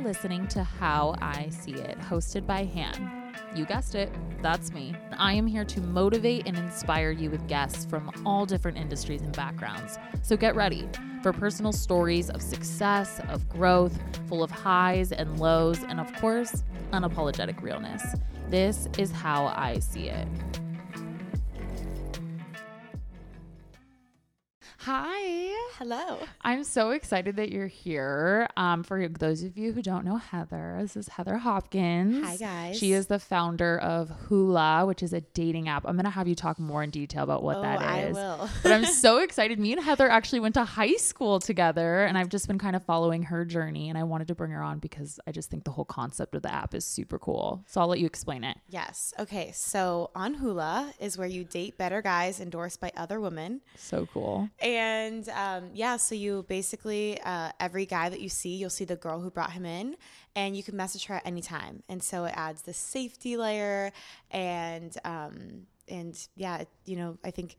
You're listening to How I See It, hosted by Han. You guessed it, that's me. I am here to motivate and inspire you with guests from all different industries and backgrounds. So get ready for personal stories of success, of growth, full of highs and lows, and of course, unapologetic realness. This is How I See It. Hello. I'm so excited that you're here. Um, for those of you who don't know Heather, this is Heather Hopkins. Hi, guys. She is the founder of Hulah, which is a dating app. I'm going to have you talk more in detail about what oh, that is. I will. but I'm so excited. Me and Heather actually went to high school together, and I've just been kind of following her journey. And I wanted to bring her on because I just think the whole concept of the app is super cool. So I'll let you explain it. yes. Okay. So on Hulah is where you date better guys endorsed by other women. So cool. And um, yeah, so you basically, uh, every guy that you see, you'll see the girl who brought him in, and you can message her at any time. And so it adds the safety layer, and um, and yeah, it- you know, I think.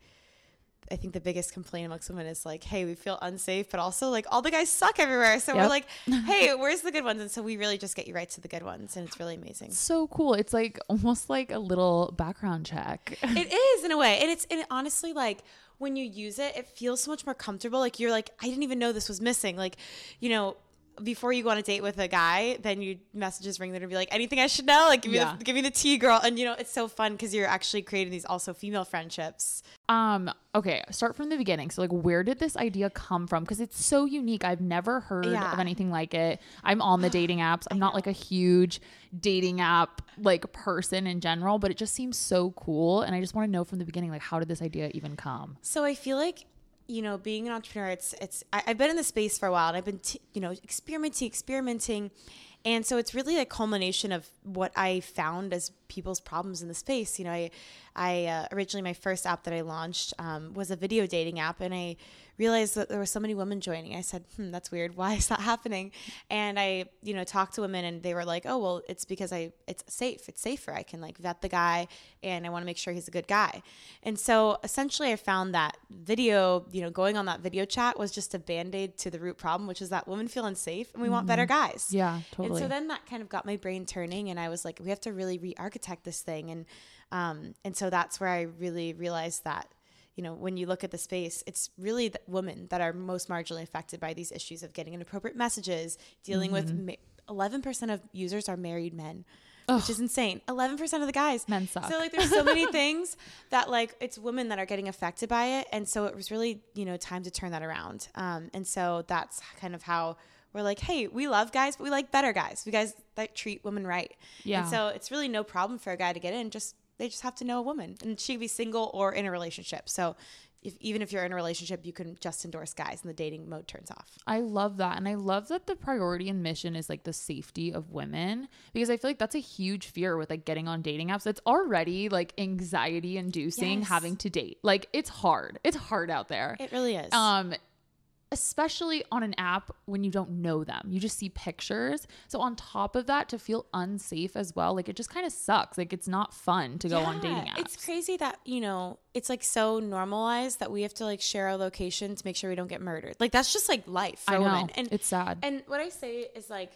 I think the biggest complaint amongst women is like, hey, we feel unsafe, but also like all the guys suck everywhere. So we're like, hey, where's the good ones? And so we really just get you right to the good ones. And it's really amazing. So cool. It's like almost like a little background check. It is in a way, and it's and honestly like when you use it, it feels so much more comfortable. Like you're like, I didn't even know this was missing. Like, you know, before you go on a date with a guy, then you messages ring there to be like, anything I should know, like give me Yeah. the, give me the tea, girl. And you know, it's so fun because you're actually creating these also female friendships. Um, okay, start from the beginning. So like where did this idea come from? Because it's so unique. I've never heard Yeah. of anything like it. I'm on the dating apps. I'm not like a huge dating app like person in general, but it just seems so cool. And I just want to know from the beginning, like how did this idea even come? So I feel like you know, being an entrepreneur, it's it's. I, I've been in the space for a while, and I've been t- you know experimenting, experimenting, and so it's really a culmination of what I found as people's problems in the space. You know, I I uh, originally my first app that I launched um, was a video dating app, and I realized that there were so many women joining. I said, "Hmm, that's weird. Why is that happening?" And I, you know, talked to women, and they were like, "Oh, well, it's because I it's safe. It's safer. I can like vet the guy, and I want to make sure he's a good guy." And so essentially, I found that video, you know, going on that video chat was just a band aid to the root problem, which is that women feel unsafe, and we want better guys. Yeah, totally. And so then that kind of got my brain turning, and I was like, we have to really re-architect this thing, and um, and so that's where I really realized that, you know, when you look at the space, it's really the women that are most marginally affected by these issues of getting inappropriate messages, dealing Mm-hmm. with eleven percent of users are married men. Which is insane. Eleven percent of the guys. Men suck. So like, there's so many things that like it's women that are getting affected by it, and so it was really you know time to turn that around. Um, and so that's kind of how we're like, hey, we love guys, but we like better guys. We guys that treat women right. Yeah. And so it's really no problem for a guy to get in. Just they just have to know a woman, and she could be single or in a relationship. So if, even if you're in a relationship, you can just endorse guys, and the dating mode turns off. I love that. And I love that the priority and mission is like the safety of women because I feel like that's a huge fear with like getting on dating apps. It's already like anxiety inducing Yes. having to date. Like it's hard. It's hard out there. It really is. um especially on an app when you don't know them. You just see pictures. So on top of that to feel unsafe as well like it just kind of sucks. Like it's not fun to go on dating Yeah, apps. It's crazy that, you know, it's like so normalized that we have to like share our location to make sure we don't get murdered. Like that's just like life for i know. women. And it's sad. and what I say is like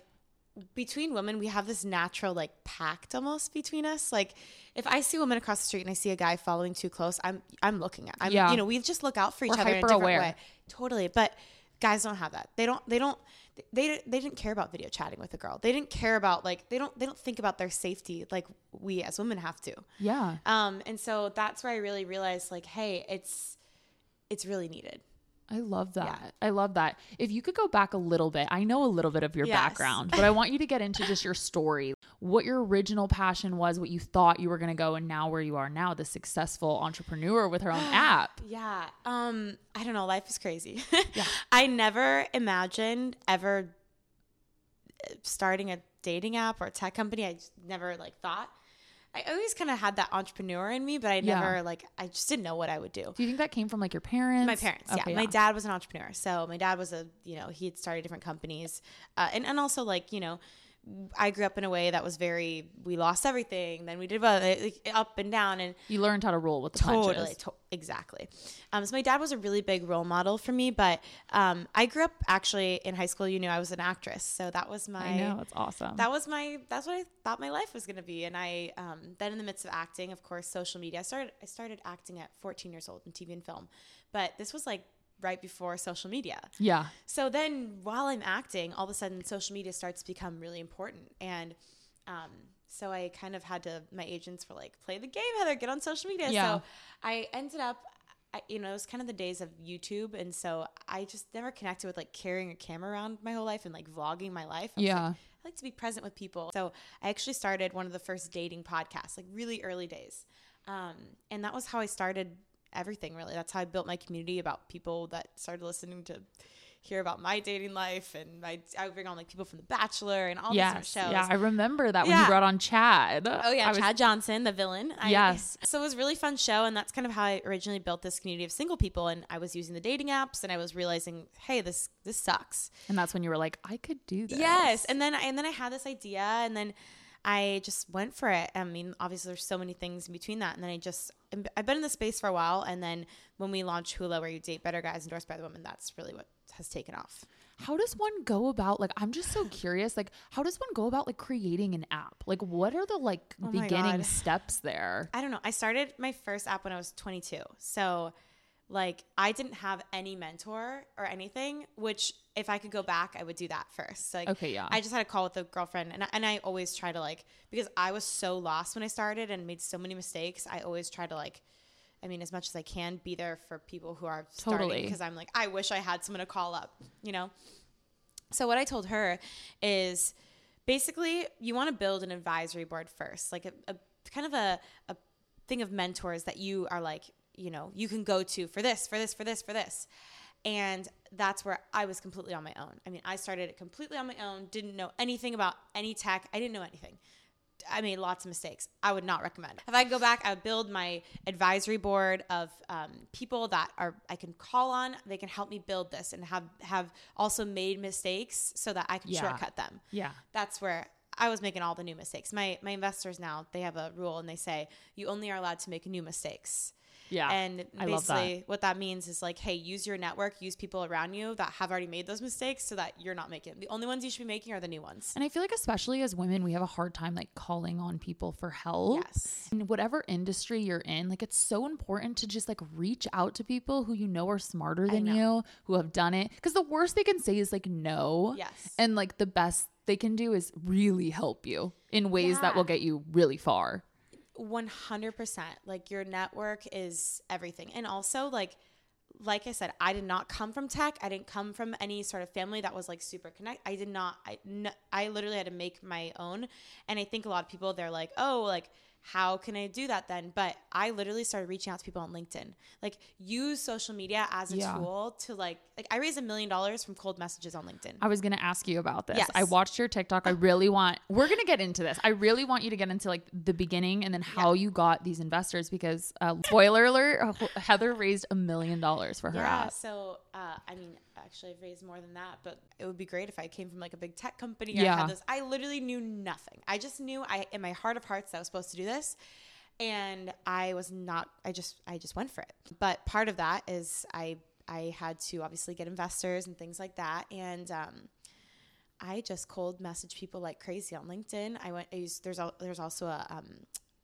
between women, we have this natural like pact almost between us. Like if I see a woman across the street and I see a guy following too close, I'm I'm looking at. I'm Yeah. you know, we just look out for each We're other in a different hyper-aware. way. Totally. But guys don't have that. They don't they don't they they didn't care about video chatting with a girl. They didn't care about like they don't they don't think about their safety like we as women have to. yeah Um, and so that's where I really realized, like, hey, it's it's really needed. I love that. I love that. If you could go back a little bit, I know a little bit of your Yes. background, but I want you to get into just your story, what your original passion was, what you thought you were going to go, and now where you are now, the successful entrepreneur with her own app. Yeah. Um, I don't know. Life is crazy. Yeah. I never imagined ever uh, starting a dating app or a tech company. I just never like thought. I always kind of had that entrepreneur in me, but I Yeah. never like I just didn't know what I would do. Do you think that came from like your parents? My parents, Okay, yeah. My dad was an entrepreneur, so my dad was a you know he had started different companies, uh, and and also like you know I grew up in a way that was very we lost everything, then we did like, up and down, and You learned how to roll with the totally punches. to- exactly. Um, so my dad was a really big role model for me, but um, I grew up actually in high school. You knew I was an actress, so that was my I know it's awesome. that was my that's what I thought my life was going to be. And I um, then in the midst of acting, of course, social media. I started I started acting at 14 years old in TV and film, but this was like right before social media. yeah, So then while I'm acting, all of a sudden social media starts to become really important. And um, so I kind of had to, my agents were like, play the game, Heather, get on social media. Yeah. So I ended up, I, you know, it was kind of the days of YouTube. And so I just never connected with like carrying a camera around my whole life and like vlogging my life. I Yeah. like, I like to be present with people. So I actually started one of the first dating podcasts, like really early days. Um, and that was how I started everything really. That's how I built my community about people that started listening to hear about my dating life. And I, I would bring on like people from The Bachelor and all these yes, different shows. yeah. I remember that when you brought on Chad. Oh yeah, I was- Chad Johnson, the villain. I- Yes. So it was a really fun show, and that's kind of how I originally built this community of single people. And I was using the dating apps, and I was realizing, hey, this this sucks. and that's when you were like, I could do this. Yes, and then and then I had this idea, and then I just went for it. I mean, obviously, there's so many things in between that, and then I just I've been in the space for a while, and then when we launched Hulah, where you date better guys endorsed by the women, that's really what has taken off. How does one go about like I'm just so curious like how does one go about like creating an app? Like what are the like Oh beginning God. steps there? I don't know. I started my first app when I was 22. So, like, I didn't have any mentor or anything, which if I could go back, I would do that first. So, like, Okay, yeah. I just had a call with a girlfriend, and I, and I always try to, like, because I was so lost when I started and made so many mistakes, I always try to, like, I mean, as much as I can, be there for people who are starting Totally. because I'm like, I wish I had someone to call up, you know? So what I told her is basically you want to build an advisory board first, like a, a kind of a, a thing of mentors that you are like, you know, you can go to for this, for this, for this, for this. And that's where I was completely on my own. I mean, I started it completely on my own, didn't know anything about any tech. I didn't know anything. I made lots of mistakes. I would not recommend. If I go back, I would build my advisory board of um, people that are I can call on. They can help me build this and have have also made mistakes so that I can Yeah. shortcut them. Yeah. That's where I was making all the new mistakes. My my investors now they have a rule and they say you only are allowed to make new mistakes. Yeah. And basically, what that means is like, hey, use your network, use people around you that have already made those mistakes, so that you're not making. The only ones you should be making are the new ones. And I feel like especially as women, we have a hard time like calling on people for help. Yes. In whatever industry you're in, like it's so important to just like reach out to people who you know are smarter than you, who have done it. Because the worst they can say is like no. Yes. And like the best they can do is really help you in ways that will get you really far. 100% like your network is everything. And also like like i said i did not come from tech. I didn't come from any sort of family that was like super connect i did not I I literally had to make my own. And i think a lot of people they're like oh like how can i do that then but i literally started reaching out to people on linkedin like use social media as a Yeah. tool to like like i raised a million dollars from cold messages on linkedin I was gonna ask you about this. Yes. I watched your TikTok. I really want. We're gonna get into this. I really want you to get into like the beginning and then how you got these investors because uh, spoiler alert: Heather raised a million dollars for her yeah, app. so uh, I mean, actually, I've raised more than that, but it would be great if I came from like a big tech company. I Yeah. had this. I literally knew nothing. I just knew I, in my heart of hearts, I was supposed to do this, and I was not. I just, I just went for it. But part of that is I, I had to obviously get investors and things like that, and um, I just cold message people like crazy on LinkedIn. I went. I used, there's al- there's also a um,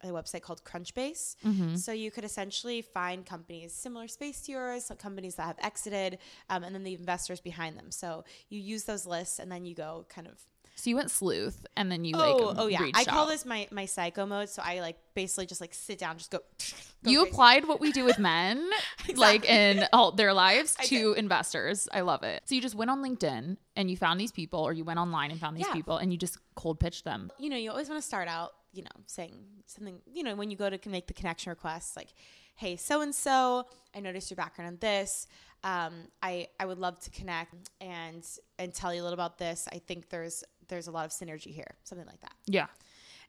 a website called Crunchbase. So you could essentially find companies similar space to yours, so companies that have exited, um, and then the investors behind them. So you use those lists, and then you go kind of. So you went sleuth, and then you like oh, oh yeah. I call out. this my my psycho mode. So I like basically just like sit down, just go. go You crazy. applied what we do with men, like in all their lives, to investors. I love it. So you just went on LinkedIn and you found these people, or you went online and found these Yeah. people, and you just cold pitched them. you know, you always want to start out, you know, saying something, you know, when you go to make the connection request, like, hey, so and so, I noticed your background on this. Um, I I would love to connect and and tell you a little about this. I think there's there's a lot of synergy here, something like that. Yeah.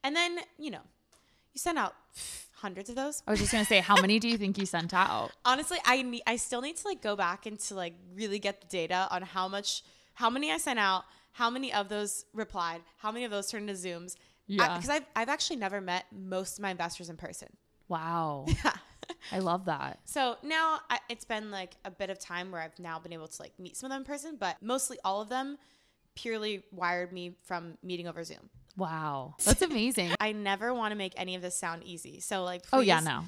And then you know, you send out hundreds of those. I was just gonna say, how many do you think you sent out? Honestly, I need I still need to like go back and to like really get the data on how much how many I sent out, how many of those replied? How many of those turned into Zooms? Yeah. Because I've, I've actually never met most of my investors in person. Wow. I love that. So now I, it's been like a bit of time where I've now been able to like meet some of them in person, but mostly all of them purely wired me from meeting over Zoom. Wow. That's amazing. I never want to make any of this sound easy. So like, oh yeah, no.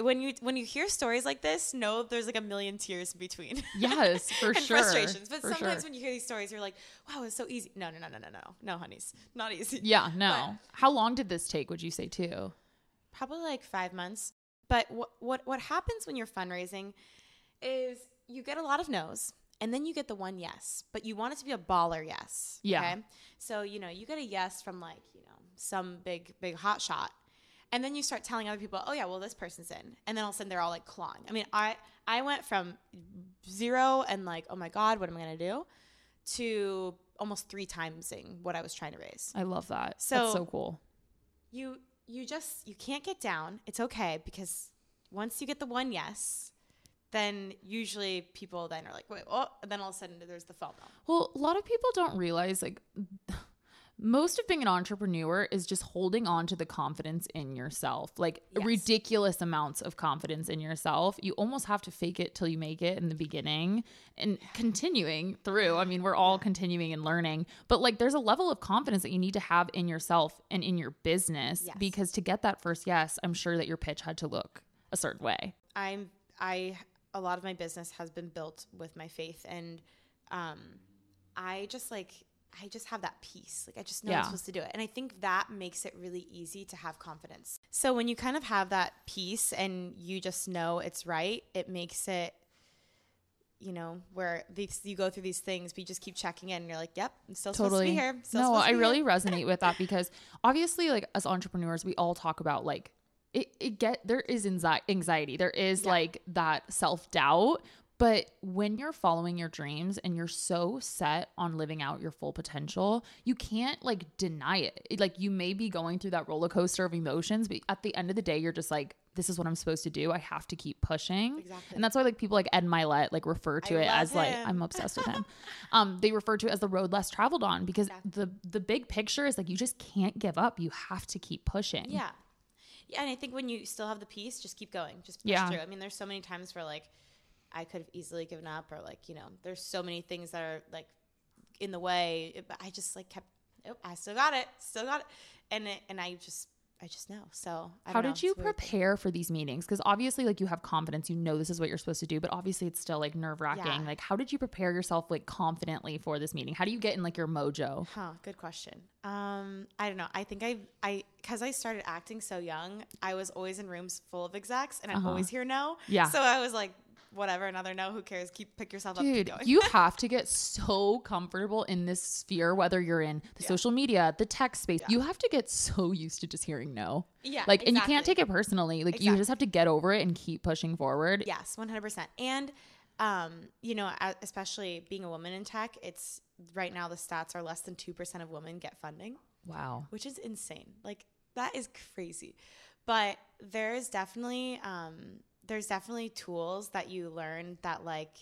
When you when you hear stories like this, know there's like a million tears in between. Yes, for and sure. frustrations. But For sometimes sure. when you hear these stories, you're like, wow, it's so easy. No, no, no, no, no, no. No, honeys. Not easy. Yeah, no. How long did this take, would you say too? Probably like five months. But what what what happens when you're fundraising is you get a lot of no's and then you get the one yes. But you want it to be a baller yes. Yeah. So, you know, you get a yes from like, you know, some big, big hot shot. And then you start telling other people, oh yeah, well this person's in. And then all of a sudden they're all like clawing. I mean, I I went from zero and like, oh my God, what am I gonna do? To almost three timesing what I was trying to raise. I love that. That's So- so cool. You you just you can't get down. It's okay because once you get the one yes, then usually people then are like, wait, oh, and then all of a sudden there's the FOMO. Well, a lot of people don't realize like most of being an entrepreneur is just holding on to the confidence in yourself. Like Yes. ridiculous amounts of confidence in yourself. You almost have to fake it till you make it in the beginning and continuing through. I mean, we're all continuing and learning, but like there's a level of confidence that you need to have in yourself and in your business Yes. because to get that first yes, I'm sure that your pitch had to look a certain way. I'm I a lot of my business has been built with my faith and um I just like I just have that peace. Like I just know Yeah. I'm supposed to do it. And I think that makes it really easy to have confidence. So when you kind of have that peace and you just know it's right, it makes it you know, where these you go through these things, but you just keep checking in and you're like, Yep, I'm still supposed to be here. Still no i really here." resonate with that because obviously like as entrepreneurs we all talk about like it, it get there is anxiety there is Yeah. like that self-doubt but when you're following your dreams and you're so set on living out your full potential you can't like deny it. It- like you may be going through that roller coaster of emotions but at the end of the day you're just like this is what i'm supposed to do i have to keep pushing Exactly. and that's why like people like Ed Mylett like refer to I it as like i'm obsessed with him um they refer to it as the road less traveled on because Yeah. the the big picture is like you just can't give up you have to keep pushing Yeah. Yeah, and I think when you still have the peace, just keep going. Just push Yeah. through. I mean, there's so many times where like I could have easily given up or like, you know, there's so many things that are like in the way, but I just like kept nope, I still got it. Still got it. And it, and I just I just know. So I how know, did you it's a weird thing. prepare for these meetings because obviously like you have confidence you know this is what you're supposed to do but obviously it's still like nerve-wracking Yeah. like how did you prepare yourself like confidently for this meeting how do you get in like your mojo Huh, good question. Um, I don't know. I think I I because I started acting so young, I was always in rooms full of execs and I Uh-huh. always hear no. Yeah. So I was like, whatever, another no, who cares? Keep pick yourself up, Dude, you have to get so comfortable in this sphere, whether you're in the Yeah. social media, the tech space. Yeah. You have to get so used to just hearing no. Yeah, Like, and you can't take it personally. Like, you just have to get over it and keep pushing forward. Yes, one hundred percent. And um, you know, especially being a woman in tech, it's right now the stats are less than two percent of women get funding, Wow. which is insane. Like that is crazy. But there is definitely um, there's definitely tools that you learn that like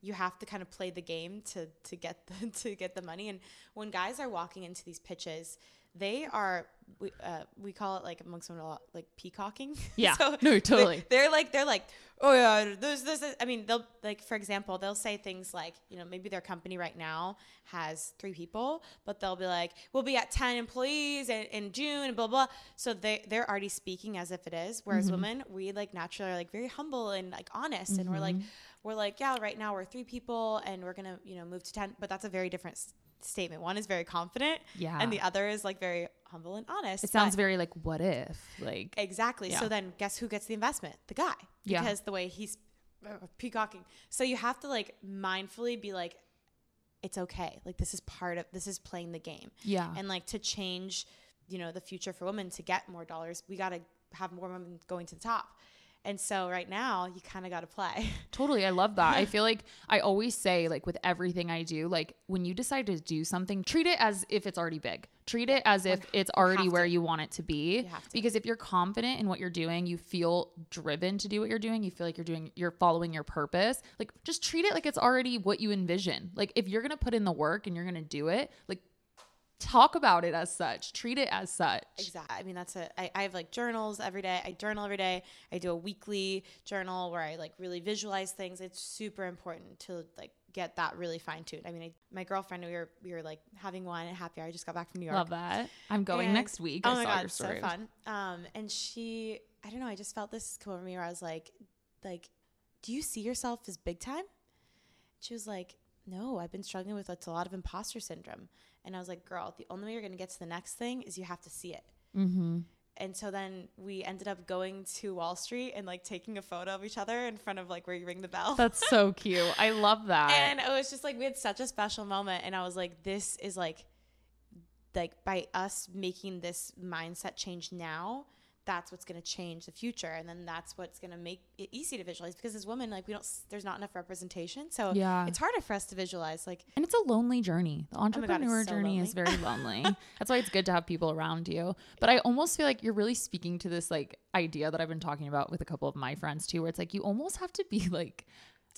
you have to kind of play the game to to get the, to get the money. And when guys are walking into these pitches, they are we, uh, we call it like amongst women a lot like peacocking. Yeah. so No, they- totally. They're like they're like oh yeah those this I mean they'll like for example they'll say things like you know maybe their company right now has three people but they'll be like we'll be at 10 employees in, in June and blah blah so they they're already speaking as if it is whereas Mm-hmm. women we like naturally are like very humble and like honest and we're like we're like yeah right now we're three people and we're gonna you know move to 10 but that's a very different statement one is very confident Yeah. and the other is like very humble and honest It sounds very like, what if? Like, Exactly. Yeah. So then guess who gets the investment? The guy. Yeah. Because the way he's uh, peacocking. So you have to like mindfully be like, it's okay. Like this is part of this is playing the game. yeah. And like to change, you know, the future for women to get more dollars, we gotta have more women going to the top. And so right now you kind of got to play. Totally. I love that. I feel like I always say, like, with everything I do, like, when you decide to do something, treat it as if it's already big. Treat it as if it's already where you want it to be. have to. Because if you're confident in what you're doing, you feel driven to do what you're doing, you feel like you're doing, you're following your purpose. Like, just treat it like it's already what you envision. Like, if you're going to put in the work and you're going to do it, like, talk about it as such, treat it as such. Exactly. I mean, that's a. I, I have like journals every day. I journal every day. I do a weekly journal where I like really visualize things. It's super important to like get that really fine tuned. I mean, I, my girlfriend, we were we were like having wine at happy hour. I just got back from New York. Love that. I'm going And- next week. Oh I my god, so fun. Um, and she, I don't know, I just felt this come over me where I was like, like, do you see yourself as big time? She was like, no, I've been struggling with a lot of imposter syndrome. And I was like, girl, the only way you're gonna get to the next thing is you have to see it. Mm-hmm. And so then we ended up going to Wall Street and like taking a photo of each other in front of like where you ring the bell. That's so cute. I love that. and it was just like we had such a special moment and i was like this is like like by us making this mindset change now that's what's going to change the future and then that's what's going to make it easy to visualize because as women like we don't there's not enough representation so Yeah. it's harder for us to visualize like And it's a lonely journey. The Oh God, entrepreneur so journey is very lonely. That's why it's good to have people around you. But I almost feel like you're really speaking to this like idea that I've been talking about with a couple of my friends too, where it's like you almost have to be like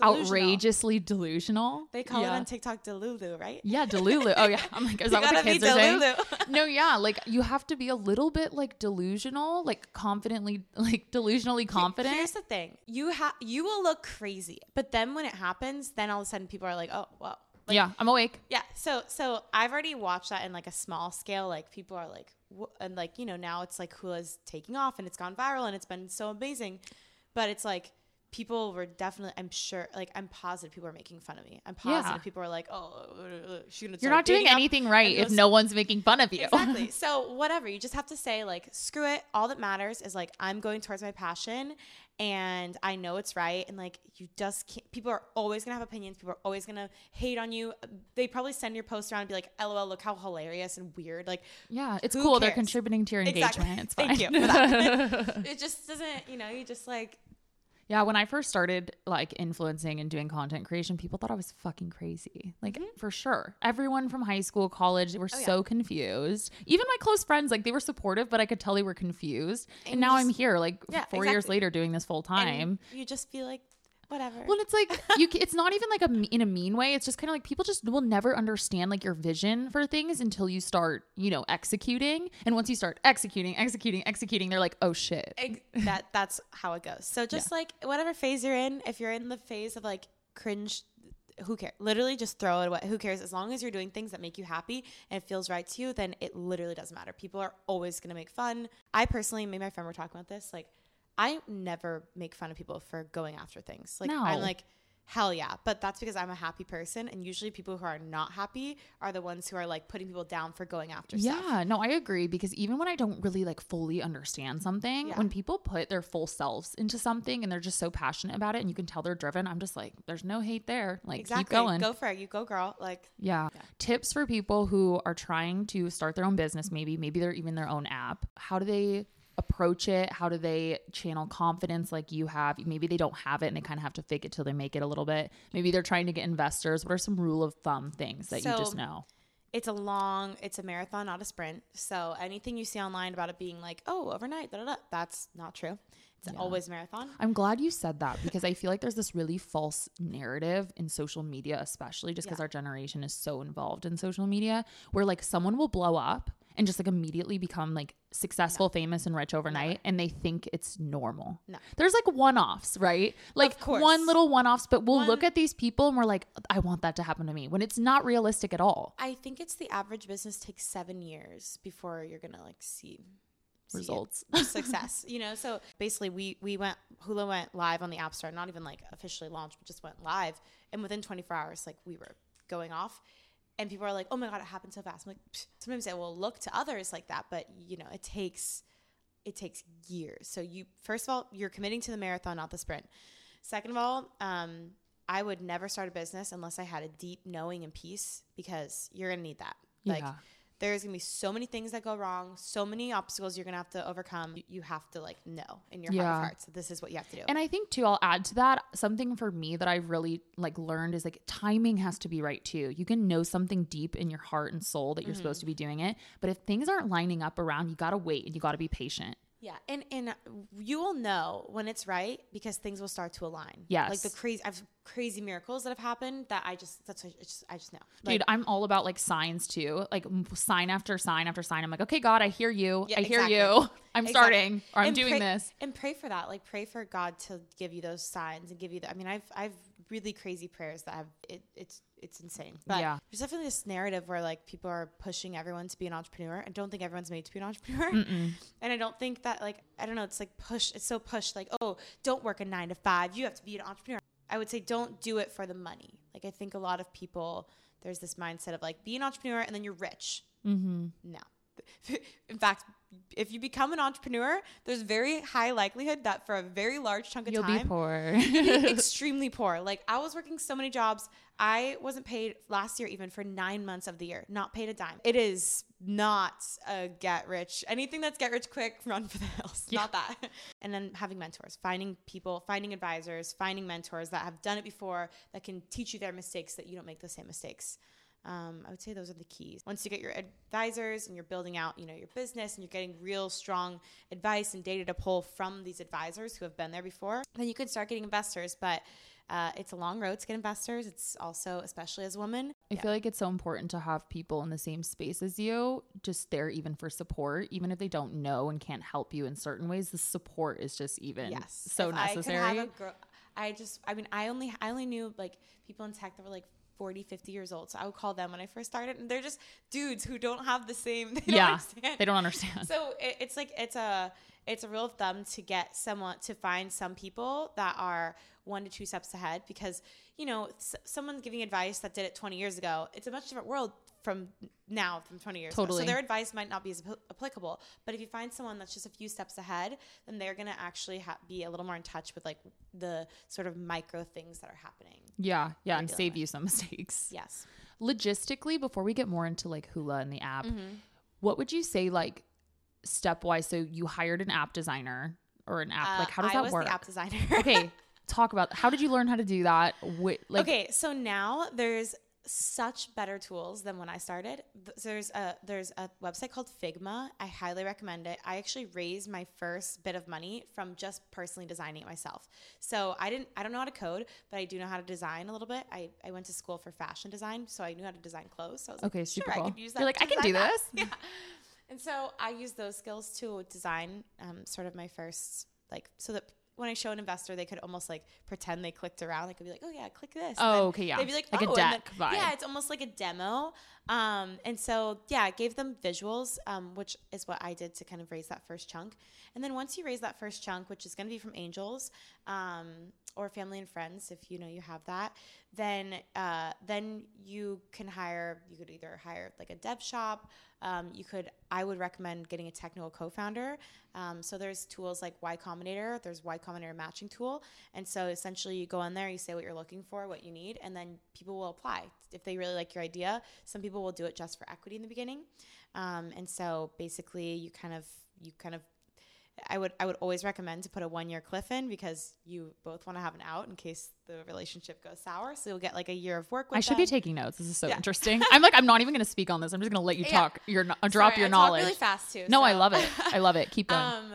Delusional. outrageously delusional. they call yeah. it on tiktok delulu right Yeah, delulu. Oh yeah, I'm like, is that what the kids are saying? No, yeah, like you have to be a little bit like delusional, like confidently, like delusionally confident. here's the thing you have you will look crazy but then when it happens then all of a sudden people are like oh well like, yeah, I'm awake. Yeah. So so I've already watched that in like a small scale. Like people are like, and like you know now it's like Hulah's taking off and it's gone viral and it's been so amazing, but it's like people were definitely. I'm sure. Like I'm positive people are making fun of me. I'm positive Yeah. people are like, oh, uh. You're not doing anything right if no one's making fun of you. Exactly. So whatever, you just have to say like, screw it. All that matters is like I'm going towards my passion, and I know it's right. And like you just can't. People are always gonna have opinions. People are always gonna hate on you. They probably send your post around and be like, "LOL, look how hilarious and weird." Like Yeah, it's cool. They're contributing to your Exactly. engagement. It's Thank you for that. it just doesn't. You know, you just like yeah, when I first started like influencing and doing content creation, people thought I was fucking crazy. Like for sure. Everyone from high school, college, they were Mm-hmm. Oh, yeah. so confused. Even my close friends, like they were supportive, but I could tell they were confused. And, And now just- I'm here, like Yeah, four years later, doing this full time. and you just feel like whatever. Well, it's like you. ca- It's not even like a in a mean way. It's just kind of like people just will never understand like your vision for things until you start, you know, executing. And once you start executing, executing, executing, they're like, oh shit. Ex- that that's how it goes. So just like whatever phase you're in, if you're in the phase of like cringe, who cares? Literally just throw it away. Who cares? As long as you're doing things that make you happy and it feels right to you, then it literally doesn't matter. People are always gonna make fun. I personally, me and my friend were talking about this. Like, I never make fun of people for going after things. Like No. I'm like. Hell yeah. But that's because I'm a happy person. And usually people who are not happy are the ones who are like putting people down for going after stuff. Yeah, no, I agree because even when I don't really like fully understand something, Yeah. when people put their full selves into something and they're just so passionate about it and you can tell they're driven, I'm just like, there's no hate there. Like Exactly. keep going. Go for it. You go, girl. Like, Yeah. Tips for people who are trying to start their own business, maybe, maybe they're even their own app. How do they approach it? How do they channel confidence like you have? Maybe they don't have it and they kind of have to fake it till they make it a little bit. Maybe they're trying to get investors. What are some rule of thumb things that you just know? it's a long it's a marathon not a sprint so anything you see online about it being like oh overnight da, da, da, that's not true it's always marathon I'm glad you said that because I feel like there's this really false narrative in social media, especially just because Yeah. our generation is so involved in social media, where like someone will blow up and just like immediately become like successful, famous, and rich overnight, and they think it's normal. No. There's like one offs, right? Like one little one offs, but we'll One- look at these people and we're like, I want that to happen to me when it's not realistic at all. i think it's the average business takes seven years before you're gonna like see. Results. success you know so basically we we went Hulah went live on the app store not even like officially launched but just went live and within 24 hours like we were going off and people are like oh my god it happened so fast i'm like "Psh." sometimes i will look to others like that but you know it takes it takes years so you first of all you're committing to the marathon not the sprint second of all um i would never start a business unless i had a deep knowing and peace because you're gonna need that like Yeah. There's gonna be so many things that go wrong, so many obstacles you're gonna have to overcome. You- have to like know in your heart of hearts that this is what you have to do. And I think too, I'll add to that something for me that I've really like learned is like timing has to be right too. You can know something deep in your heart and soul that you're Mm-hmm. supposed to be doing it, but if things aren't lining up around, you gotta wait and you gotta be patient. Yeah, and and you will know when it's right because things will start to align. Yes. like the crazy, I've crazy miracles that have happened that I just that's what, it's just, I just know. Dude, I'm all about like signs too, like sign after sign after sign. I'm like, okay, God, I hear you. Yeah, I hear exactly. you. I'm Exactly. starting or I'm And doing pray- this. and pray for that. Like pray for God to give you those signs and give you. The, I mean, I've I've really crazy prayers that have it, it's it's insane. But Yeah. there's definitely this narrative where like people are pushing everyone to be an entrepreneur. I don't think everyone's made to be an entrepreneur, and I don't think that like I don't know. It's like push. It's so pushed. Like oh, don't work a nine to five. You have to be an entrepreneur. I would say don't do it for the money. Like I think a lot of people there's this mindset of like be an entrepreneur and then you're rich. Mm-hmm. No. In fact, if you become an entrepreneur, there's very high likelihood that for a very large chunk of time, You'll be poor. extremely poor. Like I was working so many jobs. I wasn't paid last year even for nine months of the year, not paid a dime. It is not a get rich. Anything that's get rich quick, run for the hills. Not that. And then having mentors, finding people, finding advisors, finding mentors that have done it before that can teach you their mistakes that you don't make the same mistakes. Um, I would say those are the keys. Once you get your advisors and you're building out, you know, your business and you're getting real strong advice and data to pull from these advisors who have been there before, then you can start getting investors. But uh, it's a long road to get investors. It's also, especially as a woman, I feel like it's so important to have people in the same space as you, just there even for support, even if they don't know and can't help you in certain ways. The support is just even yes, so If I could necessary. have a girl, I just, I mean, I only, I only knew like people in tech that were like 40, 50 years old. So I would call them when I first started, and they're just dudes who don't have the same. They don't yeah, understand. they don't understand. so it, it's like it's a it's a rule of thumb to get someone to find some people that are one to two steps ahead because you know s- someone's giving advice that did it 20 years ago it's a much different world from now from 20 years ago so their advice might not be as ap- applicable but if you find someone that's just a few steps ahead then they're going to actually ha- be a little more in touch with like the sort of micro things that are happening yeah, yeah, and save with. you some mistakes. yes Logistically, before we get more into like Hulah and the app, Mm-hmm. what would you say like stepwise? So you hired an app designer or an app. Uh, like, how does I that was work? the app designer okay, talk about how did you learn how to do that? Wh- like, okay, so now there's such better tools than when I started. There's a there's a website called Figma. I highly recommend it. I actually raised my first bit of money from just personally designing it myself. So I didn't I don't know how to code, but I do know how to design a little bit. I, I went to school for fashion design, so I knew how to design clothes. So I was Okay, like, super sure, I cool. could use You're like, I can do that." this. Yeah. And so I use those skills to design um, sort of my first like so that when I show an investor, they could almost like pretend they clicked around. They could be like, "Oh yeah, click this." And Oh, okay, yeah. They'd be like, Like "Oh," and deck vibe. Yeah, it's almost like a demo. Um, and so yeah, I gave them visuals, um, which is what I did to kind of raise that first chunk. And then once you raise that first chunk, which is going to be from angels um, or family and friends, if you know you have that, then uh, then you can hire. You could either hire like a dev shop. Um, you could. I would recommend getting a technical co-founder. Um, so there's tools like Y Combinator. There's Y Combinator matching tool, and so essentially you go in there, you say what you're looking for, what you need, and then people will apply if they really like your idea. Some people will do it just for equity in the beginning, um, and so basically you kind of you kind of I would I would always recommend to put a one year cliff in because you both want to have an out in case the relationship goes sour. So you'll get like a year of work with I should be taking notes. This is so Yeah. interesting. I'm like, I'm not even going to speak on this. I'm just going to let you Yeah. talk. Your kno- drop your I knowledge. Talk really fast too. no, I love it. I love it. Keep going. Um,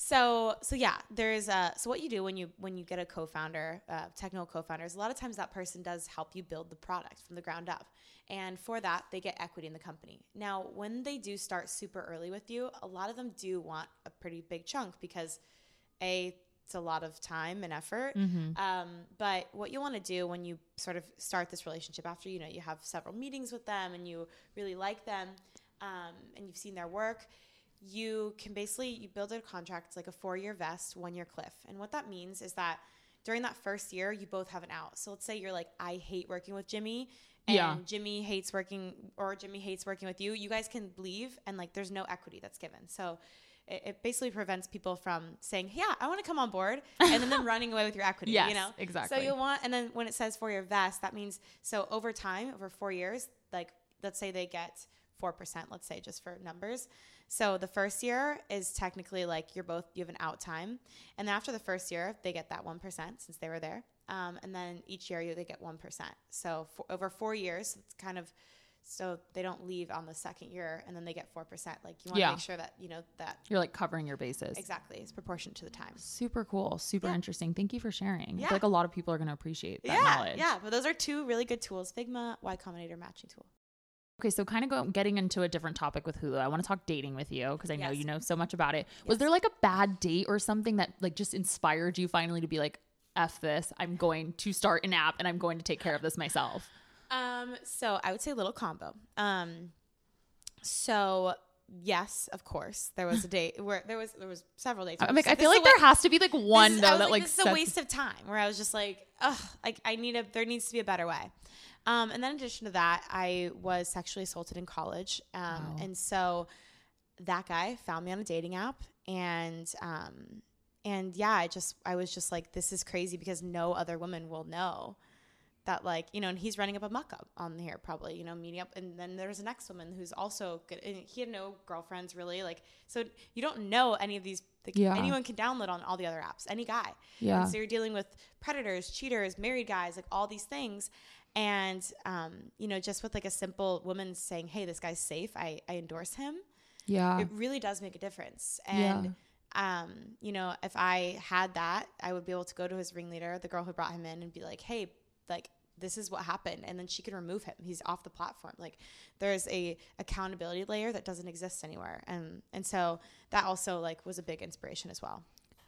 so so yeah, there's uh so what you do when you when you get a co-founder, uh, technical co-founders, a lot of times that person does help you build the product from the ground up, and for that they get equity in the company. Now, when they do start super early with you, a lot of them do want a pretty big chunk because a it's a lot of time and effort. Um, but what you want to do when you sort of start this relationship after you know you have several meetings with them and you really like them um, and you've seen their work, you can basically you build a contract like a four year vest, one year cliff. And what that means is that during that first year, you both have an out. So let's say you're like, I hate working with Jimmy. And Yeah. Jimmy hates working, or Jimmy hates working with you. You guys can leave, and like, there's no equity that's given. So it, it basically prevents people from saying, "Yeah, I want to come on board," and then them running away with your equity. Yes, you know exactly. So you'll want, and then when it says four year vest, that means so over time, over four years, like let's say they get 4%, let's say, just for numbers. So the first year is technically like you're both, you have an out time. And then after the first year, they get that 1% since they were there. Um, and then each year you, they get 1%. So for, over four years, it's kind of, so they don't leave on the second year and then they get 4%. Like you want to Yeah. make sure that, you know, that You're like covering your bases. exactly it's proportionate to the time. Super cool. Super Yeah. interesting. Thank you for sharing. I Yeah. feel like a lot of people are going to appreciate that yeah. knowledge. Yeah. But those are two really good tools Figma, Y Combinator matching tool. Okay, so kind of go, getting into a different topic with Hulah. I want to talk dating with you because I know Yes. you know so much about it. Was there like a bad date or something that like just inspired you finally to be like, "F this! I'm going to start an app and I'm going to take care of this myself." Um, so I would say a little combo. Um, so yes, of course, there was a date where there was there was several dates. I'm like, I feel like there has to be like one is- though that like, this is a waste of time. Where I was just like, ugh, like I need a there needs to be a better way. Um, and then in addition to that, I was sexually assaulted in college, um, Wow. and so that guy found me on a dating app, and um, and yeah, I just I was just like, this is crazy because no other woman will know that like you know and he's running up a muck up on here probably you know meeting up and then there's the next woman who's also good and he had no girlfriends really like so you don't know any of these like, Yeah. anyone can download on all the other apps any guy Yeah. and so you're dealing with predators cheaters married guys like all these things and um, you know just with like a simple woman saying hey this guy's safe i, I endorse him yeah, it really does make a difference. And um, you know, if I had that, I would be able to go to his ringleader, the girl who brought him in, and be like, "Hey, like this is what happened," and then she can remove him. He's off the platform. Like there's a accountability layer that doesn't exist anywhere, and and so that also like was a big inspiration as well.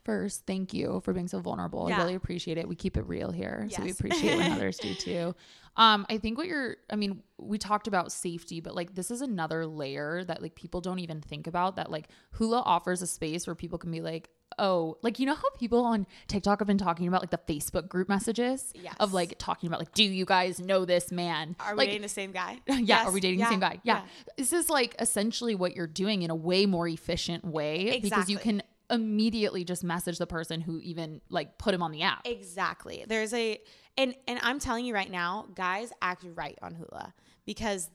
First, thank you for being so vulnerable. I really appreciate it. We keep it real here. So we appreciate when others do too. Um, I think what you're I mean, we talked about safety, but like this is another layer that like people don't even think about that like Hulah offers a space where people can be like, oh, like you know how people on TikTok have been talking about like the Facebook group messages Yes. of like talking about like, do you guys know this man? Are we like, dating the same guy? yeah, Yes. are we dating the same guy? Yeah. yeah. This is like essentially what you're doing in a way more efficient way because you can immediately just message the person who even like put him on the app. Exactly. There's a and and I'm telling you right now, guys act right on Hulah because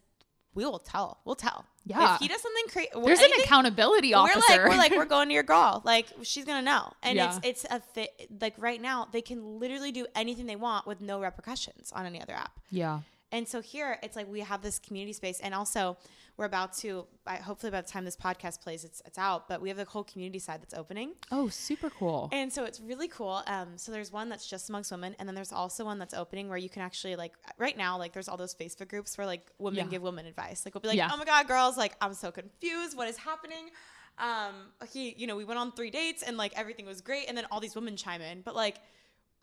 we will tell. We'll tell. Yeah. If he does something crazy, There's an accountability officer. We're like we're like we're going to your girl. Like she's gonna know. And Yeah. it's it's a fit. Like right now, they can literally do anything they want with no repercussions on any other app. yeah. And so here, it's like we have this community space, and also we're about to. I, hopefully, by the time this podcast plays, it's it's out. But we have the whole community side that's opening. Oh, super cool. And so it's really cool. Um, so there's one that's just amongst women, and then there's also one that's opening where you can actually like right now, like there's all those Facebook groups where like women Yeah. give women advice. Like we'll be like, Yeah. oh my god, girls, like I'm so confused. What is happening? Um, he, you know, we went on three dates and like everything was great, and then all these women chime in, but like.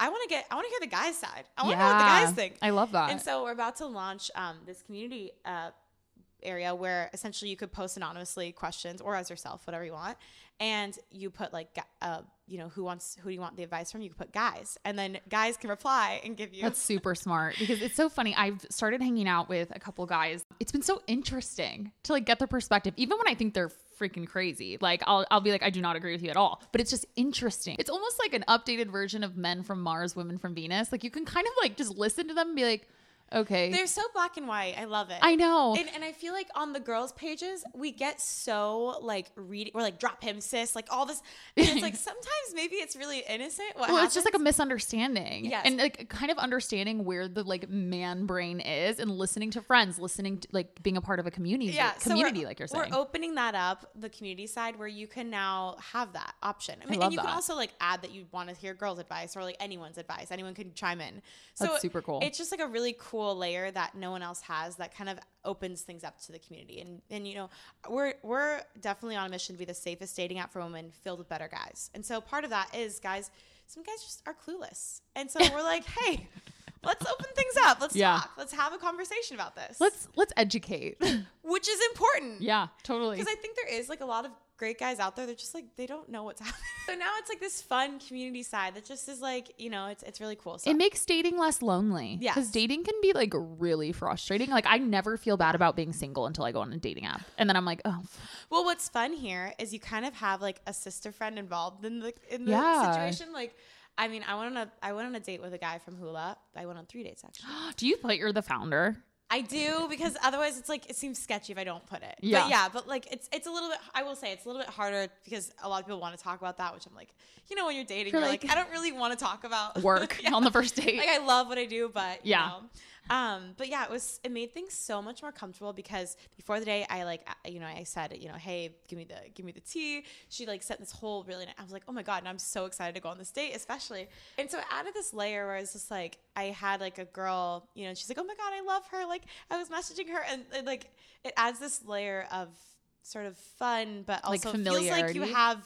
I want to get. I want to hear the guys' side. I want to know what the guys think. I love that. And so we're about to launch um, this community uh, area where essentially you could post anonymously questions or as yourself, whatever you want, and you put like, uh, you know, who wants who do you want the advice from? You could put guys, and then guys can reply and give you. That's super smart because it's so funny. I've started hanging out with a couple guys. It's been so interesting to like get their perspective, even when I think they're freaking crazy. Like I'll I'll be like, I do not agree with you at all. But it's just interesting. It's almost like an updated version of Men from Mars, Women from Venus. Like you can kind of like just listen to them and be like, okay. They're so black and white. I love it. I know. And, and I feel like on the girls' pages, we get so like reading, we're like, drop him, sis, like all this. And it's like sometimes maybe it's really innocent. Well, it's just like a misunderstanding. Yes. And like kind of understanding where the like man brain is and listening to friends, listening to like being a part of a community yeah, so community, we're, like you're saying. We're opening that up, the community side, where you can now have that option. I mean, love and you that. can also like add that you want to hear girls' advice or like anyone's advice. Anyone can chime in. So That's super cool. It's just like a really cool layer that no one else has that kind of opens things up to the community. And and you know, we're we're definitely on a mission to be the safest dating app for women filled with better guys. And so part of that is guys, some guys just are clueless. And so we're like, hey. Let's open things up. Let's Yeah. talk. Let's have a conversation about this. let's let's educate. which is important. yeah, totally. Because I think there is like a lot of great guys out there They're just like they don't know what's happening. So now it's like this fun community side that just is like, you know, it's it's really cool. So it makes dating less lonely. Yeah, Because dating can be like really frustrating. Like I never feel bad about being single until I go on a dating app. And then I'm like, oh well what's fun here is you kind of have like a sister friend involved in the in the Yeah. situation. Like I mean, I went on a I went on a date with a guy from Hulah. I went on three dates actually. do you think you're the founder? I do because otherwise it's like it seems sketchy if I don't put it. Yeah. But yeah, but like it's it's a little bit I will say it's a little bit harder because a lot of people want to talk about that, which I'm like, you know, when you're dating, You're you're, like, like- I don't really want to talk about Work Yeah. on the first date. Like I love what I do, but you Yeah. know. Um, but yeah, it was it made things so much more comfortable because before the day I like you know I said you know hey give me the give me the tea. She like sent this whole really nice, I was like oh my god and I'm so excited to go on this date especially. And so it added this layer where it's just like I had like a girl you know she's like oh my god I love her like I was messaging her and, and, like it adds this layer of sort of fun but Like also feels like you have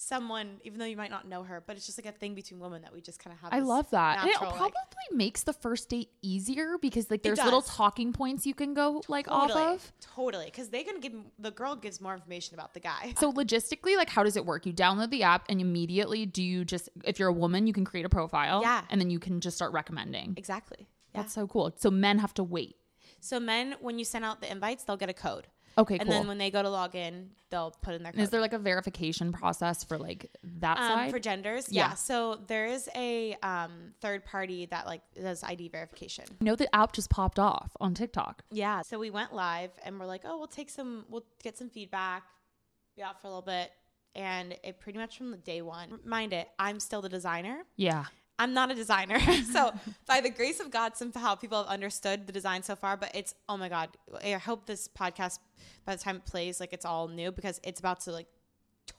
someone even though you might not know her but it's just like a thing between women that we just kind of have. I love that. And it natural, probably like- makes the first date easier because like there's little talking points you can go like off of. Totally, because they can give the girl gives more information about the guy. So logistically, like how does it work? You download the app and immediately do you just if you're a woman, you can create a profile. Yeah. And then you can just start recommending. Exactly. Yeah. That's so cool. So men have to wait. So men, when you send out the invites, they'll get a code, Okay, and cool. then when they go to log in, they'll put in their code. Is there like a verification process for like that um, side? for genders? Yeah. Yeah. So there is a um, third party that like does ID verification. You know the app just popped off on TikTok. Yeah. So we went live, and we're like, oh, we'll take some, we'll get some feedback, be out for a little bit, and it pretty much from the day one. Mind it, I'm still the designer. Yeah. I'm not a designer. so by the grace of God, somehow people have understood the design so far, but it's, oh my God. I hope this podcast, by the time it plays, like it's all new because it's about to like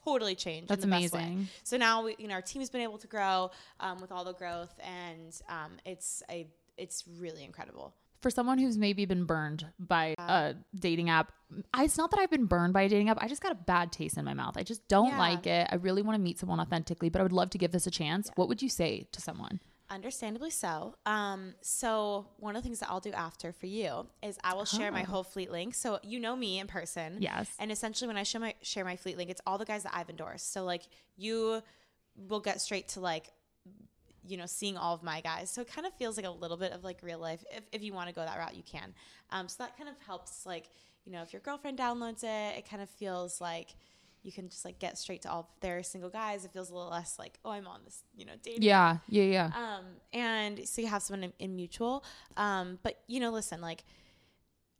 totally change. That's in the best way. amazing. So now we, you know, our team has been able to grow um, with all the growth and um, it's a, it's really incredible. For someone who's maybe been burned by a dating app, I, it's not that I've been burned by a dating app. I just got a bad taste in my mouth. I just don't Yeah. like it. I really want to meet someone authentically, but I would love to give this a chance. What would you say to someone? Understandably so. Um, so one of the things that I'll do after for you is I will share my Oh. whole fleet link. So you know me in person. Yes. And essentially when I share my share my fleet link, it's all the guys that I've endorsed. So like you will get straight to like you know, seeing all of my guys. So it kind of feels like a little bit of like real life. If, if you want to go that route, you can. Um, so that kind of helps like, you know, if your girlfriend downloads it, it kind of feels like you can just like get straight to all their single guys. It feels a little less like, oh, I'm on this, you know, dating Yeah. Yeah. Yeah. um, and so you have someone in, in mutual. Um, but you know, listen, like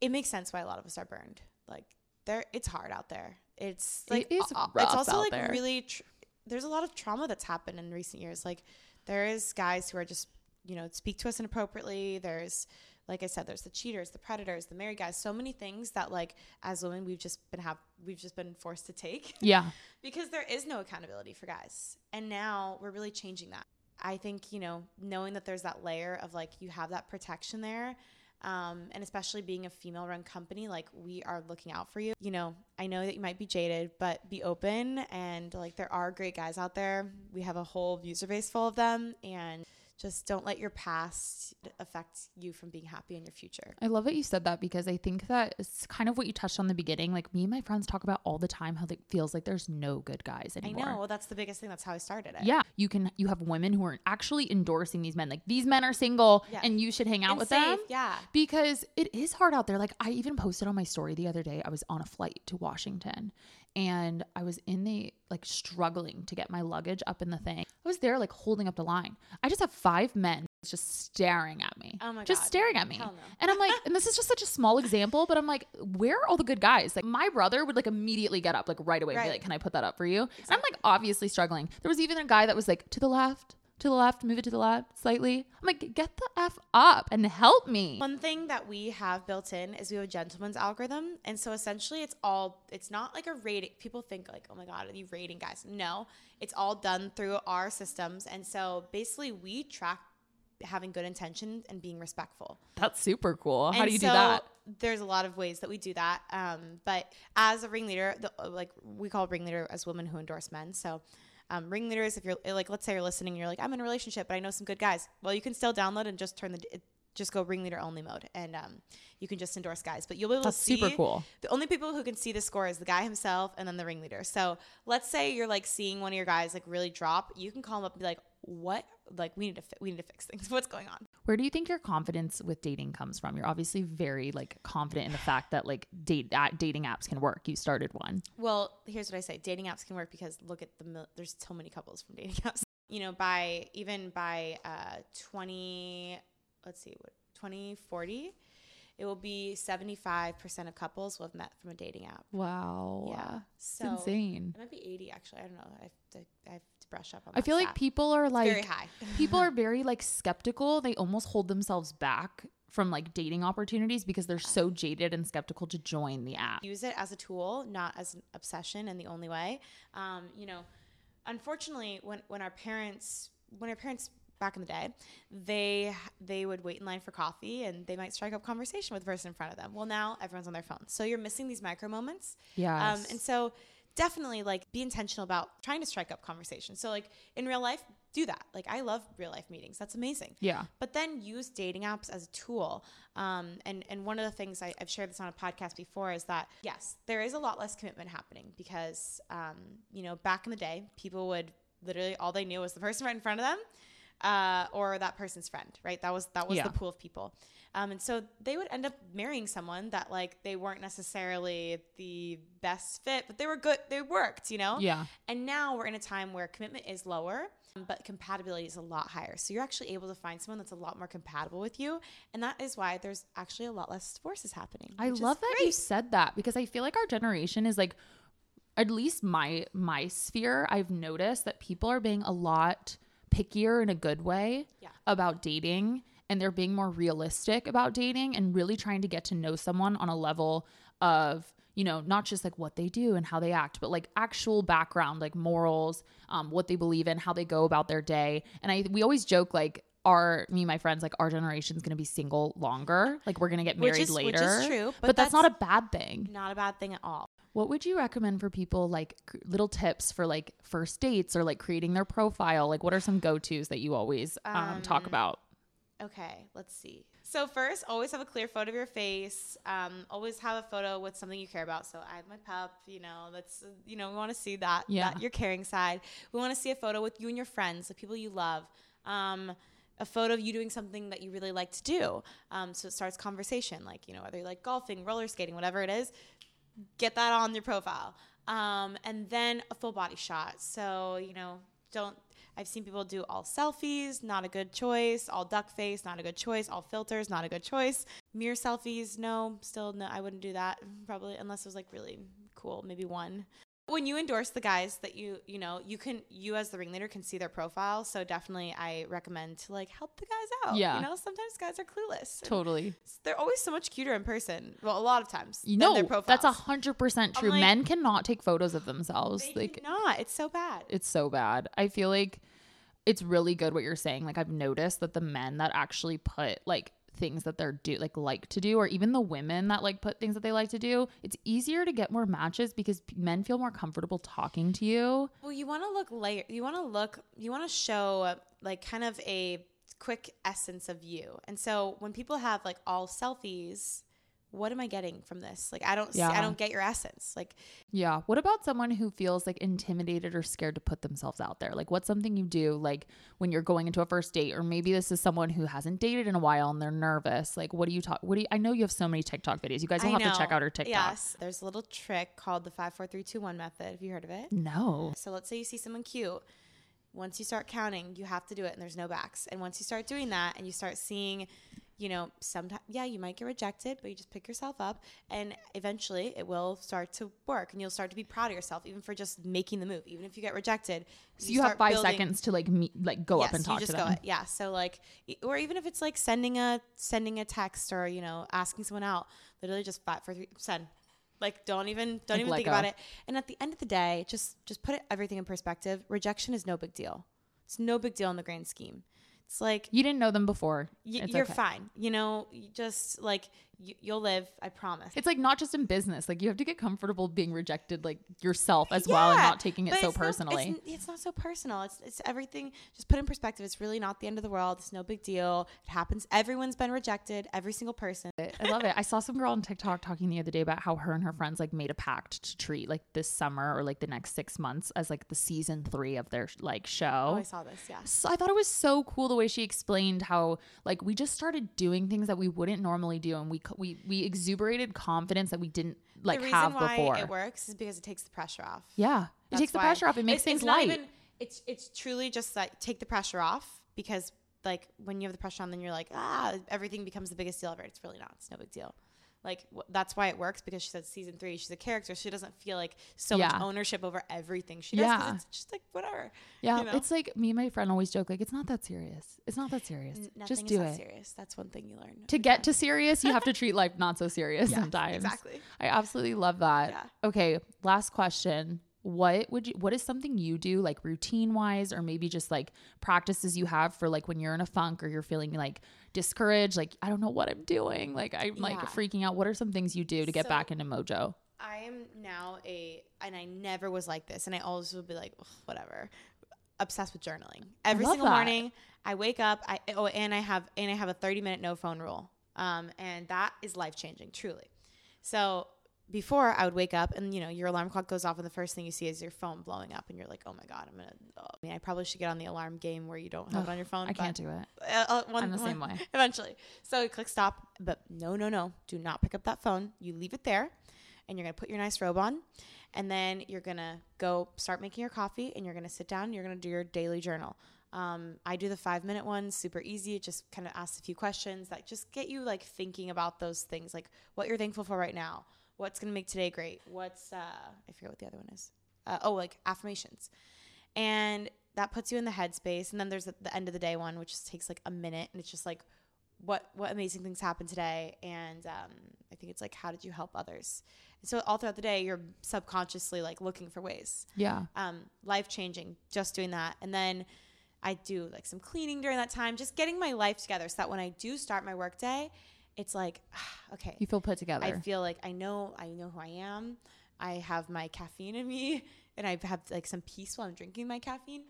it makes sense why a lot of us are burned. Like there, it's hard out there. It's like is a- rough it's also like there. really. Tr- there's a lot of trauma that's happened in recent years. Like there is guys who are just you know speak to us inappropriately. There's like I said, there's the cheaters, the predators, the married guys. So many things that like as women we've just been have we've just been forced to take yeah. because there is no accountability for guys. And now we're really changing that. I think, you know, knowing that there's that layer of like you have that protection there, um, and especially being a female run company, like we are looking out for you. You know, I know that you might be jaded, but be open and like there are great guys out there. We have a whole user base full of them and just don't let your past affect you from being happy in your future. I love that you said that because I think that it's kind of what you touched on in the beginning. Like me and my friends talk about all the time how it feels like there's no good guys anymore. I know. Well, that's the biggest thing. That's how I started it. Yeah, you can. You have women who are actually endorsing these men. Like these men are single, Yeah. and you should hang out And with safe, them. Yeah. because it is hard out there. Like I even posted on my story the other day. I was on a flight to Washington, and I was in the like struggling to get my luggage up in the thing. I was there like holding up the line. I just have five men just staring at me. Oh my just God. staring at me. No. And I'm like, and this is just such a small example, but I'm like, where are all the good guys? Like my brother would like immediately get up like right away and be like, can I put that up for you? And I'm like obviously struggling. There was even a guy that was like to the left, to the left, move it to the left slightly. I'm like, get the F up and help me. One thing that we have built in is we have a gentleman's algorithm. And so essentially it's all it's not like a rating. People think like, oh my God, are you rating guys? No. It's all done through our systems. And so basically we track having good intentions and being respectful. That's super cool. How And do you do that? There's a lot of ways that we do that. Um, but as a ringleader, the, like we call ringleader as women who endorse men. So um, ringleaders, if you're like, let's say you're listening, and you're like, I'm in a relationship, but I know some good guys. Well, you can still download and just turn the it, just go ringleader only mode, and um, you can just endorse guys. But you'll be able That's to see super cool. The only people who can see the score is the guy himself and then the ringleader. So let's say you're like seeing one of your guys like really drop, you can call him up and be like, what? Like we need to fi- we need to fix things. What's going on? Where do you think your confidence with dating comes from? You're obviously very like confident in the fact that like date uh, dating apps can work. You started one. Well, here's what I say: dating apps can work because look at the mil- there's so many couples from dating apps. You know, by even by uh, twenty, let's see, what twenty forty, it will be 75% of couples will have met from a dating app. Wow. Yeah. It's insane. it might be 80 actually. I don't know. I have to, I have brush up on I feel like people are like very high. people are very like skeptical. They almost hold themselves back from like dating opportunities because they're so jaded and skeptical to join the app. use it as a tool, not as an obsession and the only way. Um, you know, unfortunately, when, when our parents, when our parents back in the day, they they would wait in line for coffee and they might strike up conversation with the person in front of them. Well, now everyone's on their phone, so you're missing these micro moments. Yeah. Um, and so definitely like be intentional about trying to strike up conversation. So like in real life, do that. Like I love real life meetings. That's amazing. yeah. But then use dating apps as a tool. Um, and, and one of the things I, I've shared this on a podcast before is that, yes, there is a lot less commitment happening because, um, you know, back in the day, people would literally, all they knew was the person right in front of them uh, or that person's friend, right? That was, that was Yeah. the pool of people. Um, and so they would end up marrying someone that like they weren't necessarily the best fit, but they were good. They worked, you know? Yeah. And now we're in a time where commitment is lower, but compatibility is a lot higher. So you're actually able to find someone that's a lot more compatible with you. And that is why there's actually a lot less divorces happening. I love that you said that because I feel like our generation is like at least my my sphere I've noticed that people are being a lot pickier in a good way Yeah. about dating and they're being more realistic about dating and really trying to get to know someone on a level of you know not just like what they do and how they act but like actual background like morals um, what they believe in how they go about their day. And i we always joke like our me and my friends like our generation's gonna be single longer. Like we're gonna get Which married is- which later. is true, but, but that's, that's- not a bad thing. Not a bad thing at all. what would you recommend for people like little tips for like first dates or like creating their profile? Like what are some go-to's that you always um, talk Um, about Okay, let's see. So first, always have a clear photo of your face. Um, always have a photo with something you care about. So I have my pup. You know, that's you know we want to see that. Yeah. that your caring side. We want to see a photo with you and your friends, the people you love. Um, a photo of you doing something that you really like to do. Um, so it starts conversation, like you know whether you like golfing, roller skating, whatever it is. Get that on your profile. Um, and then a full body shot. So you know don't I've seen people do all selfies, not a good choice. All duck face, not a good choice. All filters, not a good choice. Mirror selfies, no, still no, I wouldn't do that probably unless it was like really cool, maybe one. When you endorse the guys that you, you know, you can, you as the ringleader can see their profile. So definitely I recommend to like help the guys out. Yeah. You know, sometimes guys are clueless. totally They're always so much cuter in person. Well, a lot of times. you know that's a hundred percent true like- men cannot take photos of themselves They like cannot. It's so bad. it's so bad i feel like it's really good what you're saying like i've noticed that the men that actually put like things that they're do like like to do or even the women that like put things that they like to do it's easier to get more matches because men feel more comfortable talking to you Well, you want to look layer. You want to look. You want to show like kind of a quick essence of you. And so when people have like all selfies, what am I getting from this? Like I don't. See, Yeah. I don't get your essence. Like Yeah. What about someone who feels like intimidated or scared to put themselves out there? Like, what's something you do, like when you're going into a first date, or maybe this is someone who hasn't dated in a while and they're nervous? Like, what do you talk? What do you? I know you have so many TikTok videos. You guys will I have to check out her TikTok. Yes, there's a little trick called the five, four, three, two, one method. Have you heard of it? No. So let's say you see someone cute. Once you start counting, you have to do it, and there's no backs. And once you start doing that, and you start seeing, you know, sometimes yeah, you might get rejected, but you just pick yourself up, and eventually it will start to work, and you'll start to be proud of yourself, even for just making the move. Even if you get rejected, So you, have five building- seconds to like meet, like go up and talk you to just them. go yeah so like or even if it's like sending a sending a text or you know asking someone out literally just five for three send like don't even don't Like, even think go. about it and at the end of the day just just put it, everything in perspective rejection is no big deal it's no big deal in the grand scheme it's like You didn't know them before. y- It's you're okay. fine you know you just like you'll live i promise It's like not just in business. Like you have to get comfortable being rejected, like yourself as well, and not taking it so personally. it's, it's not so personal. It's it's everything. Just put in perspective. It's really not the end of the world. It's no big deal. It happens. Everyone's been rejected. Every single person. I love it. I saw some girl on TikTok talking the other day about how her and her friends like made a pact to treat like this summer or like the next six months as like the season three of their like Oh, show. I saw this. Yeah. So I thought it was so cool the way she explained how like we just started doing things that we wouldn't normally do, and we we we exuberated confidence that we didn't like the reason have why before. it works is because it takes the pressure off. Yeah, it That's takes the why. pressure off. It makes It's- things it's light. even- it's it's truly just like take the pressure off because like when you have the pressure on, then you're like, ah, everything becomes the biggest deal ever. It's really not. It's no big deal. Like wh- that's why it works because she said season three, she's a character. She doesn't feel like so much ownership over everything she does. Yeah. It's just like whatever. Yeah, you know? it's like me and my friend always joke like it's not that serious. It's not that serious. N- Nothing Just is do that it. serious. That's one thing you learn. To get to serious, you have to treat life not so serious Yeah, sometimes. exactly. I absolutely love that. Yeah. Okay, last question. What would you what is something you do like routine wise or maybe just like practices you have for like when you're in a funk or you're feeling like discouraged, like I don't know what I'm doing, like I'm like freaking out. What are some things you do to get So- back into mojo? I am now a, and I never was like this, and I always would be like, whatever, obsessed with journaling. Every single that. morning, I wake up. I oh, and I have and I have a thirty minute no phone rule, um, and that is life changing, truly. So before I would wake up, and you know your alarm clock goes off, and the first thing you see is your phone blowing up, and you're like, oh my god, I'm gonna. Oh. I mean, I probably should get on the alarm game where you don't have it on your phone. I can't do it. uh, uh, one, I'm the same one- way. Eventually. So you click stop. But no, no, no. Do not pick up that phone. You leave it there and you're going to put your nice robe on. And then you're going to go start making your coffee and you're going to sit down. You're going to do your daily journal. Um, I do the five minute one, super easy. It just kind of asks a few questions that just get you like thinking about those things, like what you're thankful for right now, what's going to make today great, what's, uh, I forget what the other one is. Uh, oh, like affirmations. And that puts you in the headspace and then there's the, the end of the day one which just takes like a minute and it's just like what what amazing things happened today and um, i think it's like how did you help others? And so all throughout the day you're subconsciously like looking for ways. Yeah. um, life changing just doing that. And then i do like some cleaning during that time just getting my life together so that when i do start my work day it's like okay You feel put together. I feel like I know I know who I am. I have my caffeine in me and I have like some peace while I'm drinking my caffeine.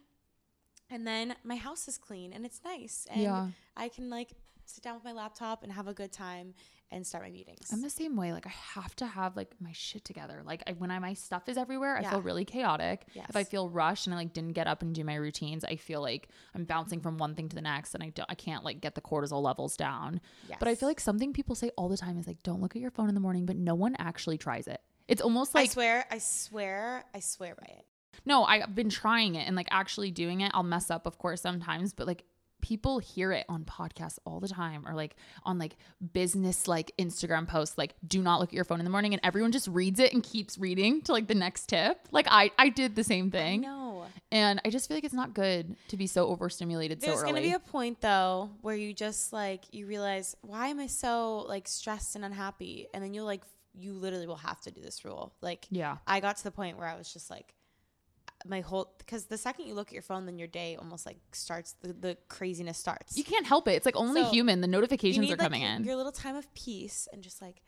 And then my house is clean and it's nice. And Yeah. I can like sit down with my laptop and have a good time and start my meetings. I'm the same way. Like I have to have like my shit together. Like I, when I my stuff is everywhere, I feel really chaotic. If I feel rushed and I like didn't get up and do my routines, I feel like I'm bouncing from one thing to the next, and I don't, I can't like get the cortisol levels down. But I feel like something people say all the time is like, don't look at your phone in the morning, but no one actually tries it. It's almost like I swear, I swear, I swear by it. no, I've been trying it and like actually doing it. I'll mess up, of course, sometimes, but like people hear it on podcasts all the time or like on like business like Instagram posts, like do not look at your phone in the morning and everyone just reads it and keeps reading to like the next tip. Like I, I did the same thing. No. And I just feel like it's not good to be so overstimulated There's so early. There's gonna be a point though where you just like you realize why am I so like stressed and unhappy, and then you'll like you literally will have to do this rule. Like yeah. I got to the point where I was just like my whole because the second you look at your phone, then your day almost like starts the, the craziness starts. You can't help it. It's like only So, human. The notifications need, are coming like, in. Your little time of peace and just like,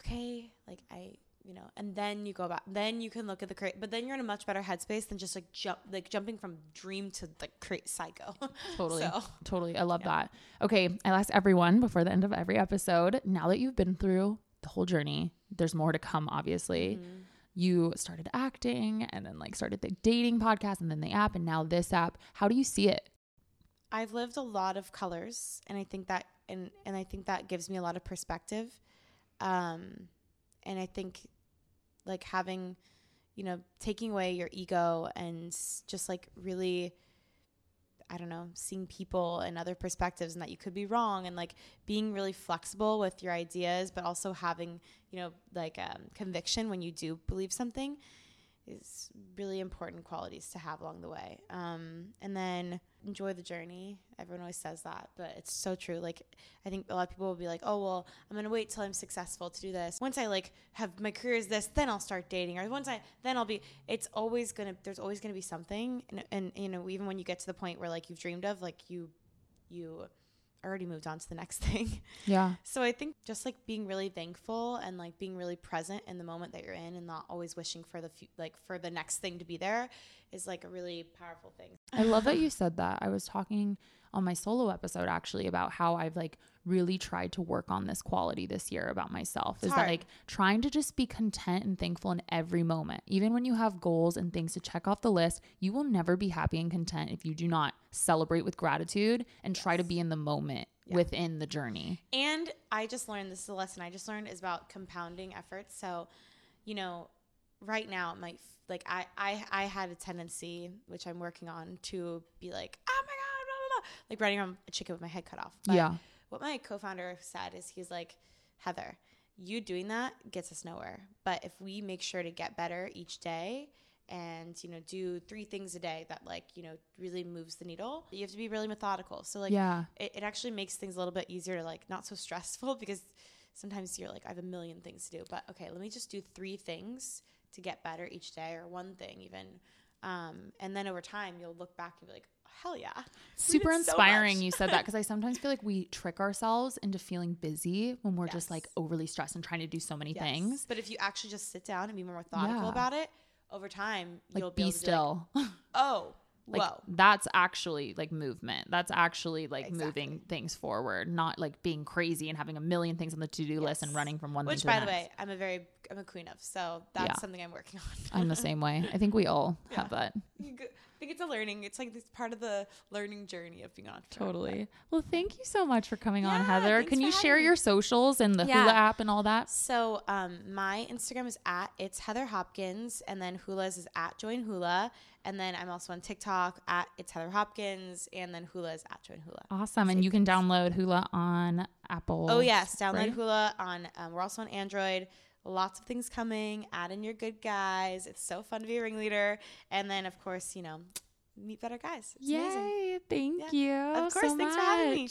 okay, like I, you know, and then you go back. Then you can look at the cra But then you're in a much better headspace than just like jump, like jumping from dream to like cra- psycho. Totally. So- Totally. I love that. Okay. I ask everyone before the end of every episode now that you've been through the whole journey, there's more to come, obviously. Mm-hmm. You started acting and then like started the dating podcast and then the app and now this app. How do you see it? I've lived a lot of colors, and I think that and and I think that gives me a lot of perspective. Um, and I think like having, you know, taking away your ego and just like really, I don't know, seeing people and other perspectives, and that you could be wrong, and like being really flexible with your ideas, but also having, you know, like um, conviction when you do believe something is really important qualities to have along the way. Um, and then enjoy the journey. Everyone always says that, but it's so true. Like, I think a lot of people will be like, oh, well, I'm going to wait till I'm successful to do this. Once I like have my career is this, then I'll start dating. Or once I, then I'll be, it's always going to, there's always going to be something. And, and, you know, even when you get to the point where like you've dreamed of, like you, you already moved on to the next thing. Yeah. So I think just like being really thankful and like being really present in the moment that you're in and not always wishing for the like for the next thing to be there is like a really powerful thing. I love that you said that. I was talking on my solo episode actually about how I've like really tried to work on this quality this year about myself. is that like trying to just be content and thankful in every moment. Even when you have goals and things to check off the list, you will never be happy and content if you do not celebrate with gratitude and try to be in the moment within the journey. And I just learned this is a lesson I just learned is about compounding efforts. So, you know, right now it might like I I I had a tendency which I'm working on to be like, "Oh my god. Like running around a chicken with my head cut off. But Yeah. What my co-founder said is he's like, Heather, you doing that gets us nowhere. But if we make sure to get better each day and you know do three things a day that like you know really moves the needle you have to be really methodical so like Yeah. it, it actually makes things a little bit easier to like not so stressful because sometimes you're like i have a million things to do but okay let me just do three things to get better each day or one thing even um, and then over time you'll look back and be like hell yeah super did so inspiring you said that because I sometimes feel like we trick ourselves into feeling busy when we're just like overly stressed and trying to do so many Yes. things. but if you actually just sit down and be more methodical Yeah. about it over time Like you'll be, be, be like, still. oh like whoa that's actually like movement. That's actually like Exactly. moving things forward, not like being crazy and having a million things on the to-do list and running from one which by the the way i'm a very i'm a queen of so that's Yeah. something i'm working on I'm the same way. I think we all Yeah. have that. I think it's a learning. It's like this part of the learning journey of being an entrepreneur. Totally. Well, thank you so much for coming on, Heather. Can you share me. your socials and the Yeah. Hulah app and all that? So um, my Instagram is at it's Heather Hopkins, and then Hulah's is at Join Hulah, and then I'm also on TikTok at it's Heather Hopkins, and then Hulah is at Join Hulah. Awesome. And you can download Hulah on Apple. Oh yes, download right? Hulah on. Um, we're also on Android. Lots of things coming. Add in your good guys. It's so fun to be a ringleader, and then of course you know meet better guys. It's amazing. Yay. Thank Yeah. you. Of course. so thanks for having me.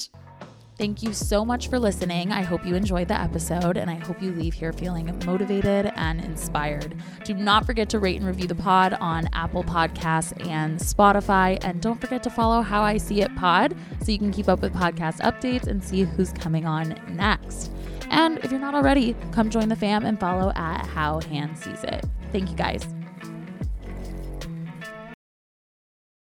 Thank you so much for listening. I hope you enjoyed the episode and I hope you leave here feeling motivated and inspired. Do not forget to rate and review the pod on Apple Podcasts and Spotify. And don't forget to follow How I See It Pod so you can keep up with podcast updates and see who's coming on next. And if you're not already, come join the fam and follow at How Han Sees It. Thank you guys.